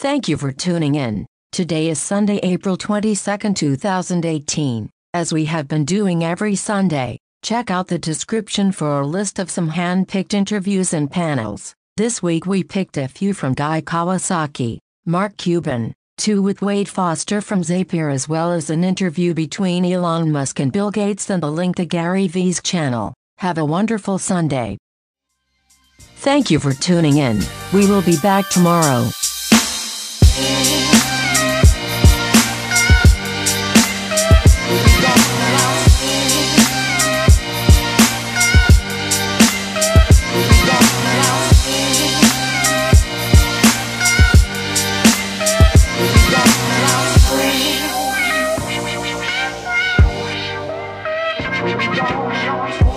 Thank you for tuning in. Today is Sunday, April 22, 2018. As we have been doing every Sunday, check out the description for a list of some hand picked interviews and panels. This week we picked a few from Guy Kawasaki, Mark Cuban, two with Wade Foster from Zapier, as well as an interview between Elon Musk and Bill Gates and the link to Gary Vee's channel. Have a wonderful Sunday. Thank you for tuning in. We will be back tomorrow we Yo, yo, yo.